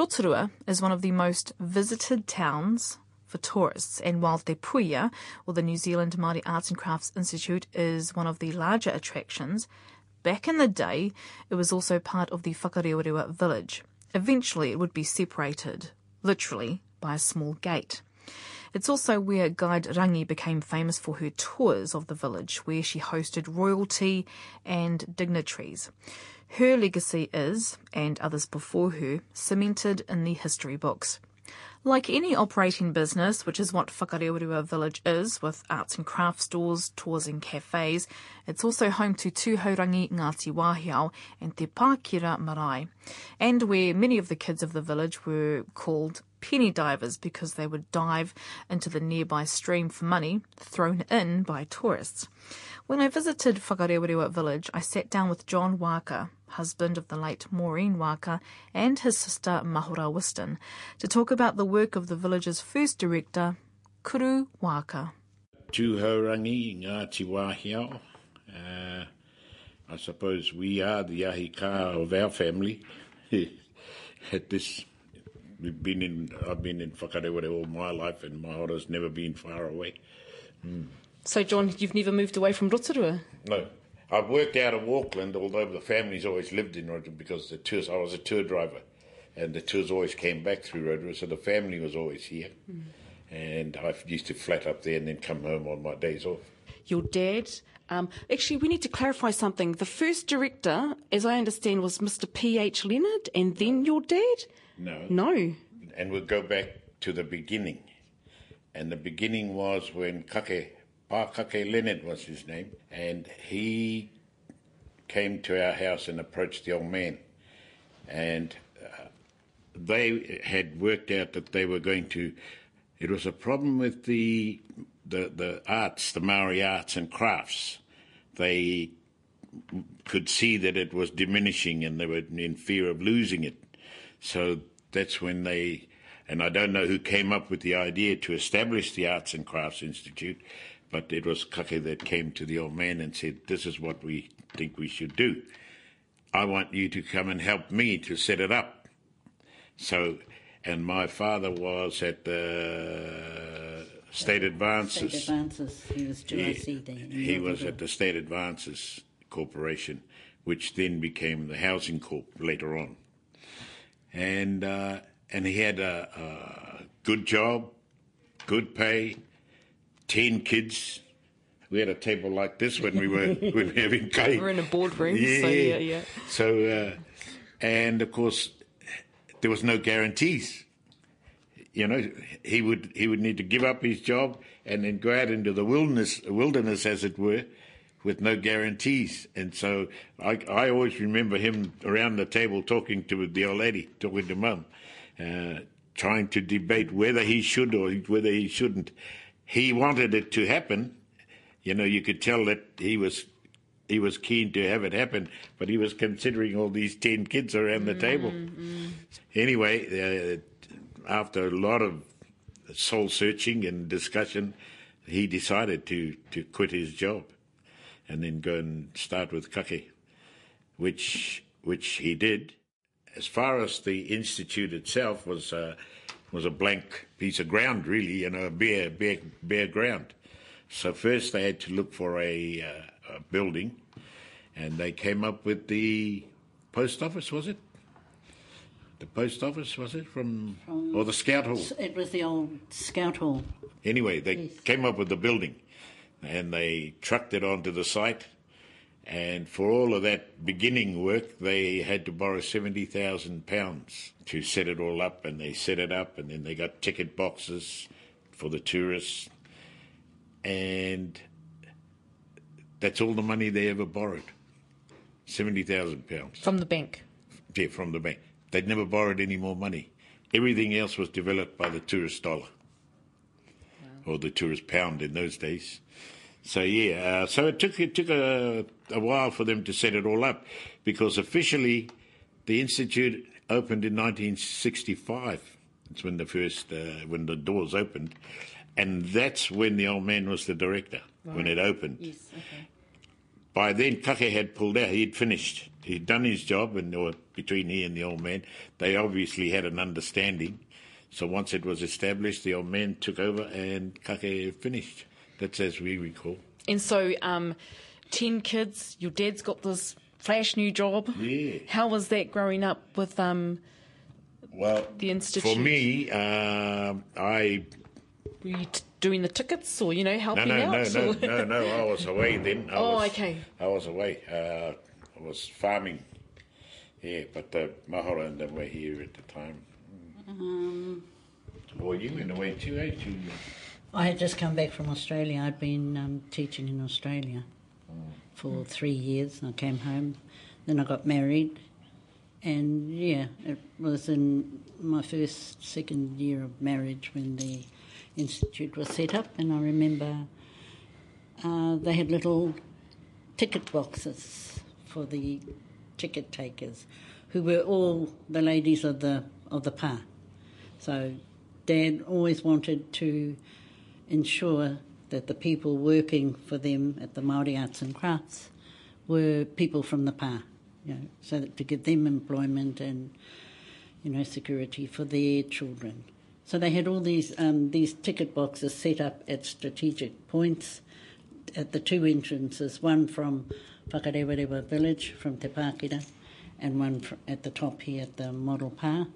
Rotorua is one of the most visited towns for tourists, and while Te Puia, or the New Zealand Māori Arts and Crafts Institute, is one of the larger attractions, back in the day it was also part of the Whakarewarewa village. Eventually it would be separated, literally, by a small gate. It's also where Guide Rangi became famous for her tours of the village, where she hosted royalty and dignitaries. Her legacy is, and others before her, cemented in the history books. Like any operating business, which is what Whakarewarewa Village is, with arts and crafts stores, tours and cafes, it's also home to Tūhourangi Ngāti Wahiao and Te Pākira Marae, and where many of the kids of the village were called penny divers because they would dive into the nearby stream for money thrown in by tourists. When I visited Whakarewarewa Village, I sat down with John Waaka, husband of the late Maureen Waaka, and his sister Mahora Wiston, to talk about the work of the village's first director, Kuru Waaka. Tūhourangi Ngāti Wahiao. Uh, I suppose we are the ahika of our family. At this, we've been in, I've been in Whakarewarewa all my life and Mahora's never been far away. Mm. So, John, you've never moved away from Rotorua? No, I've worked out of Auckland, although the family's always lived in Rotorua because the tours, I was a tour driver and the tours always came back through Rotorua, so the family was always here. Mm. And I used to flat up there and then come home on my days off. Your dad, um, actually, we need to clarify something. The first director, as I understand, was Mr. P.H. Leonard, and then your dad? No. No. And we'll go back to the beginning. And the beginning was when Kake Pakake Leonard was his name, and he came to our house and approached the old man. And uh, they had worked out that they were going to. It was a problem with the the the arts, the Maori arts and crafts. They could see that it was diminishing, and they were in fear of losing it. So that's when they. And I don't know who came up with the idea to establish the Arts and Crafts Institute, but it was Kake that came to the old man and said, This is what we think we should do. I want you to come and help me to set it up. So, and my father was at the State Advances. State Advances. He was GIC then. He was at the State Advances Corporation, which then became the Housing Corp later on. And, uh, and he had a, a good job, good pay, 10 kids. We had a table like this when we were, when we were having cake. We're in a boardroom, yeah. so yeah, yeah. So, uh, and of course, there was no guarantees. You know, he would he would need to give up his job and then go out into the wilderness, wilderness as it were, with no guarantees. And so I, I always remember him around the table talking to the old lady, talking to mum, uh, trying to debate whether he should or whether he shouldn't he wanted it to happen. You know, you could tell that he was he was keen to have it happen, but he was considering all these ten kids around the mm, table. Mm. Anyway, uh, after a lot of soul searching and discussion, he decided to to quit his job and then go and start with Kake, which which he did. As far as the institute itself was. Uh, was a blank piece of ground, really, you know, bare, bare, bare ground. So first they had to look for a, uh, a building, and they came up with the post office, was it? The post office, was it? From, From or the scout hall? It was the old scout hall. Anyway, they yes. came up with the building, and they trucked it onto the site and for all of that beginning work, they had to borrow £70,000 to set it all up, and they set it up, and then they got ticket boxes for the tourists. And that's all the money they ever borrowed £70,000. From the bank? Yeah, from the bank. They'd never borrowed any more money. Everything else was developed by the tourist dollar, wow. or the tourist pound in those days. So yeah, uh, so it took it took a, a while for them to set it all up, because officially, the institute opened in 1965. It's when the first uh, when the doors opened, and that's when the old man was the director right. when it opened. Yes. Okay. by then Kake had pulled out. He'd finished. He'd done his job, and or between he and the old man, they obviously had an understanding. So once it was established, the old man took over, and Kake finished. That's as we recall. And so, um, 10 kids, your dad's got this flash new job. Yeah. How was that growing up with um, Well, the institute? for me, um I Were you t- doing the tickets or, you know, no helping no no out? no or- no no. I was away then. I Oh, was, okay. I was away. Uh, I was farming. Yeah, but the Mahora and them were here at the time. Um, Well, you went away too, eh? You, I had just come back from Australia. I'd been um, teaching in Australia for three years. I came home. Then I got married. And yeah, it was in my first, second year of marriage when the institute was set up. And I remember uh, they had little ticket boxes for the ticket takers, who were all the ladies of the of the pa. So, Dad always wanted to ensure that the people working for them at the Maori Arts and Crafts were people from the pa, you know, so that to give them employment and you know security for their children. So they had all these um, these ticket boxes set up at strategic points at the two entrances, one from Whakarewarewa village, from Te Pākira, and one at the top here at the Model Pa.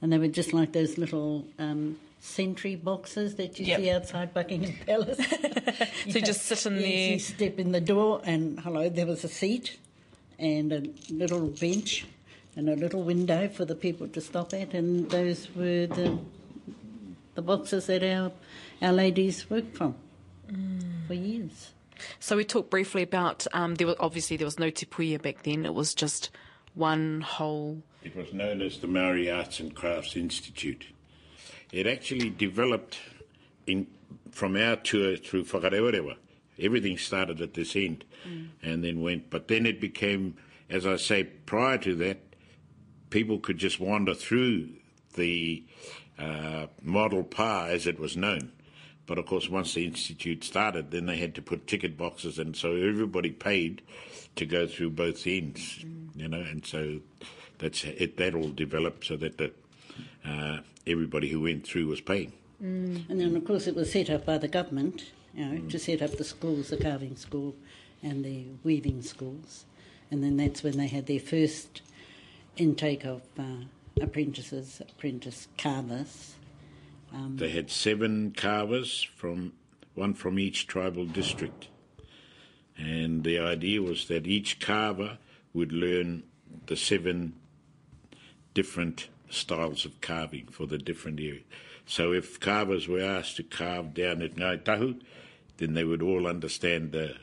And they were just like those little um, sentry boxes that you Yep. see outside Buckingham Palace. So you just sit in Yes, there. You step in the door, and hello, there was a seat and a little bench and a little window for the people to stop at, and those were the the boxes that our our ladies worked from for years. So we talked briefly about um, there was obviously there was no te puia back then. It was just one whole. It was known as the Maori Arts and Crafts Institute. It actually developed in from our tour through Whakarewarewa. Everything started at this end and then went, but then it became, as I say, prior to that, people could just wander through the uh, model pa as it was known. But of course, once the institute started, then they had to put ticket boxes, and so everybody paid to go through both ends, you know. And so that's it. That all developed so that the, uh, everybody who went through was paying. And then, of course, it was set up by the government, you know, to set up the schools, the carving school and the weaving schools. And then that's when they had their first intake of uh, apprentices, apprentice carvers. They had seven carvers from one from each tribal district, and the idea was that each carver would learn the seven different styles of carving for the different area. So if carvers were asked to carve down at Ngai Tahu, then they would all understand the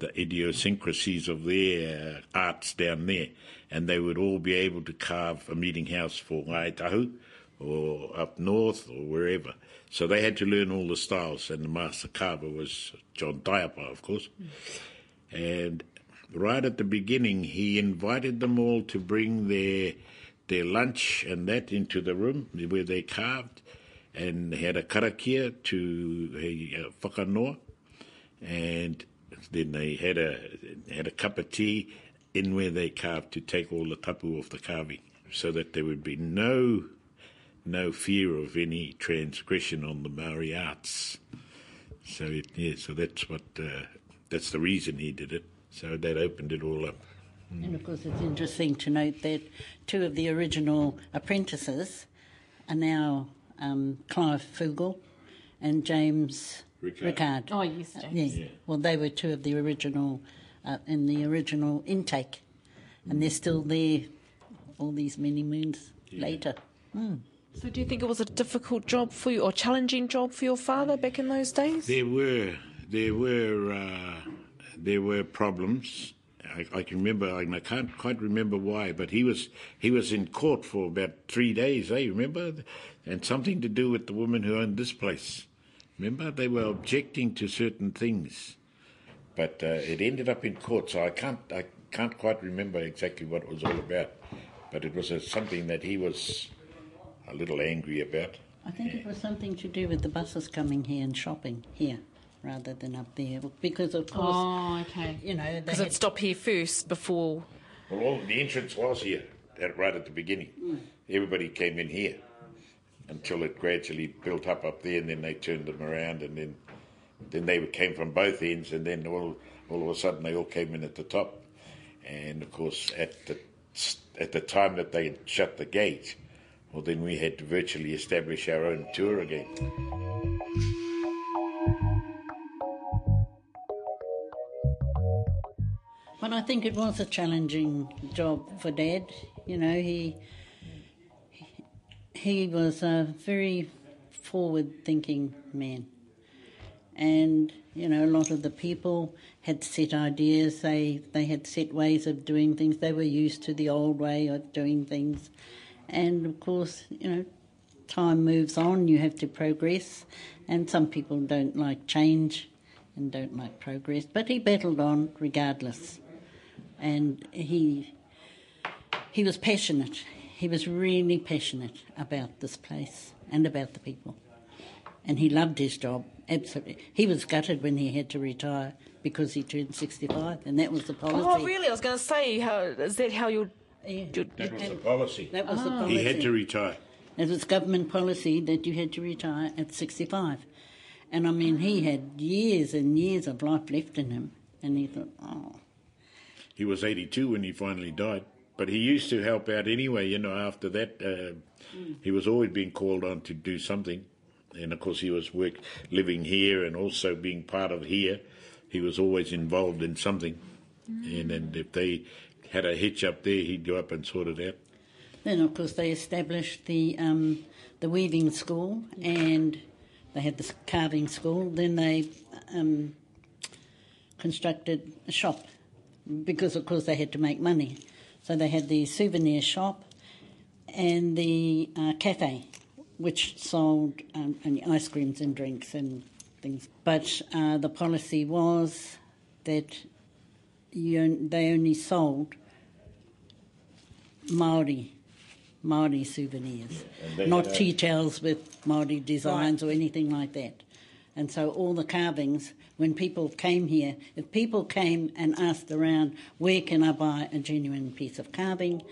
the idiosyncrasies of their uh, arts down there, and they would all be able to carve a meeting house for Ngai Tahu or up north or wherever. So they had to learn all the styles, and the master carver was John Taiapa, of course. And right at the beginning, he invited them all to bring their their lunch and that into the room where they carved, and had a karakia to a whakanoa, and then they had a had a cup of tea in where they carved to take all the tapu off the carving, so that there would be no no fear of any transgression on the Maori arts. So it, yeah, so that's what uh, that's the reason he did it. So that opened it all up. And of course, it's interesting to note that two of the original apprentices are now um, Clive Fugill and James Rickard. Rickard. Oh yes, James. Yeah. Well, they were two of the original uh, in the original intake, and they're still there all these many moons later. So do you think it was a difficult job for you or challenging job for your father back in those days? There were there were uh, there were problems. I, I can remember. I, can't quite remember why, but he was he was in court for about three days. Eh? Remember, and something to do with the woman who owned this place. Remember, they were objecting to certain things, but uh, it ended up in court. So I can't I can't quite remember exactly what it was all about, but it was uh, something that he was a little angry about. I think it was something to do with the buses coming here and shopping here. Rather than up there because, of course, Oh, okay. you know, Because it stopped here first before. Well, all, the entrance was here, at, right at the beginning. Hmm. Everybody came in here until it gradually built up up there, and then they turned them around, and then then they came from both ends, and then all all of a sudden they all came in at the top. And of course, at the at the time that they shut the gate, well, then we had to virtually establish our own tour again. But I think it was a challenging job for Dad. You know, he he was a very forward-thinking man, and you know, a lot of the people had set ideas. They they had set ways of doing things. They were used to the old way of doing things, and of course, you know, time moves on. You have to progress, and some people don't like change and don't like progress. But he battled on regardless and he he was passionate. He was really passionate about this place and about the people, and he loved his job. Absolutely, he was gutted when he had to retire because he turned sixty-five, and that was the oh, policy. Oh, really? I was going to say, how, is that how you're. Yeah. you're That was the policy. That was the ah. policy. He had to retire. It was government policy that you had to retire at 65. And I mean, he had years and years of life left in him. And he thought, oh, He was 82 when he finally died. But he used to help out anyway, you know, after that. Uh, He was always being called on to do something. And of course, he was work, living here and also being part of here. He was always involved in something. And then if they had a hitch up there, he'd go up and sort it out. Then, of course, they established the um, the weaving school, and they had the carving school. Then they um, constructed a shop because, of course, they had to make money. So they had the souvenir shop and the uh, cafe, which sold um, only ice creams and drinks and things. But uh, the policy was that you, they only sold Maori Maori souvenirs, and they not tea towels with Maori designs or anything like that. And so all the carvings, when people came here, if people came and asked around, where can I buy a genuine piece of carving,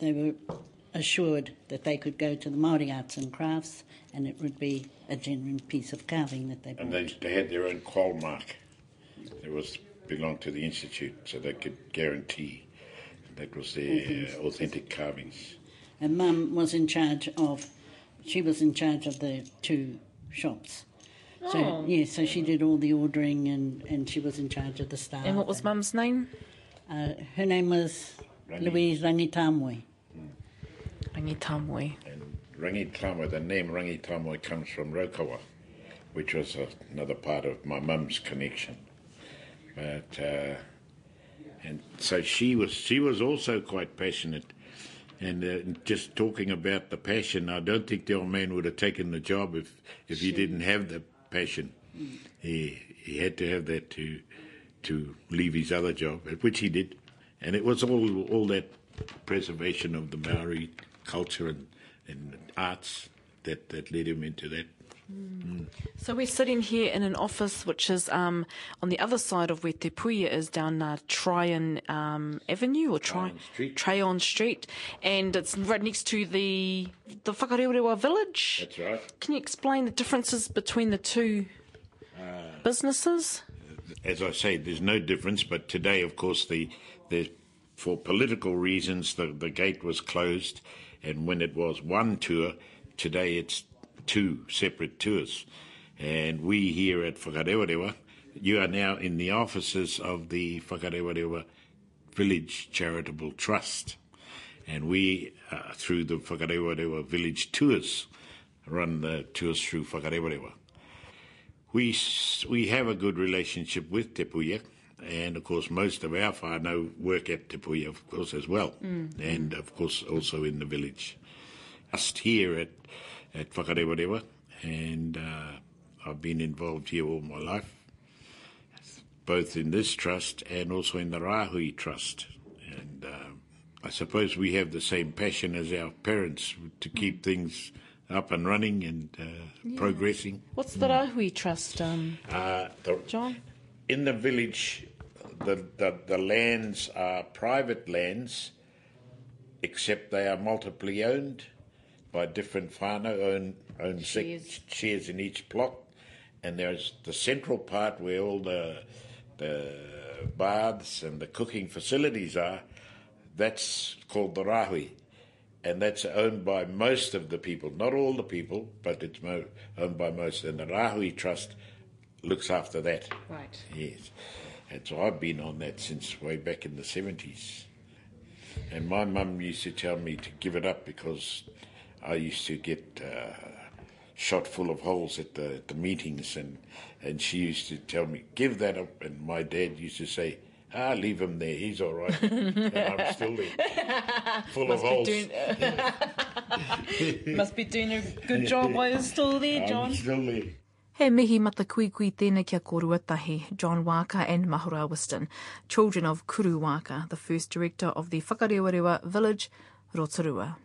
they were assured that they could go to the Maori Arts and Crafts and it would be a genuine piece of carving that they bought. And they, they had their own qual mark. It was belonged to the institute, so they could guarantee that was their uh, authentic carvings. And Mum was in charge of, she was in charge of the two shops. So Oh. yeah, so she did all the ordering and, and she was in charge of the staff. And what was Mum's name? Uh, her name was Rangi. Louise Rangitamwe. Rangi Tamwe. And Rangitamo, the name Rangitamo comes from Rokawa, which was a, another part of my mum's connection. But uh, and so she was she was also quite passionate. And uh, just talking about the passion, I don't think the old man would have taken the job if if he didn't have the passion. He he had to have that to to leave his other job, which he did, and it was all all that preservation of the Maori culture and, and arts that, that led him into that. So we're sitting here in an office which is um, on the other side of where Te Puia is down uh, Tryon um, Avenue or Tri- Tryon Street. Tryon Street, and it's right next to the the Whakarerewa village. That's right. Can you explain the differences between the two businesses? As I say, there's no difference, but today, of course, the, the for political reasons, the, the gate was closed, and when it was one tour, today it's two separate tours. And we here at Whakarewarewa, you are now in the offices of the Whakarewarewa Village Charitable Trust. And we, uh, through the Whakarewarewa Village Tours, run the tours through Whakarewarewa. We, we have a good relationship with Te Puia, and of course, most of our whānau work at Te Puia, of course, as well, and of course, also in the village. Just here at, at Whakarewarewa, and uh, I've been involved here all my life, both in this trust and also in the Rahui Trust. And uh, I suppose we have the same passion as our parents to keep things up and running and uh, progressing. What's the Rahui Trust, um, Uh, the, John? in the village, the, the, the lands are private lands, except they are multiply owned by different whānau, own, own Shares. in each plot. And there's the central part where all the, the baths and the cooking facilities are. That's called the Rahui. And that's owned by most of the people, not all the people, but it's mo- owned by most. And the Rahui Trust looks after that. Right. Yes. And so I've been on that since way back in the 70s. And my mum used to tell me to give it up because I used to get uh, shot full of holes at the, at the meetings. And, and she used to tell me, give that up. And my dad used to say, ah, leave him there. He's all right. and I'm still there. Full of holes. must be doing a good job while you're still there, I'm still there. He mihi mata kui kui tēnei kia koruatahi, John Waaka and Mahora Wiston, children of Kuru Waaka, the first director of the Whakarewarewa village, Rotorua.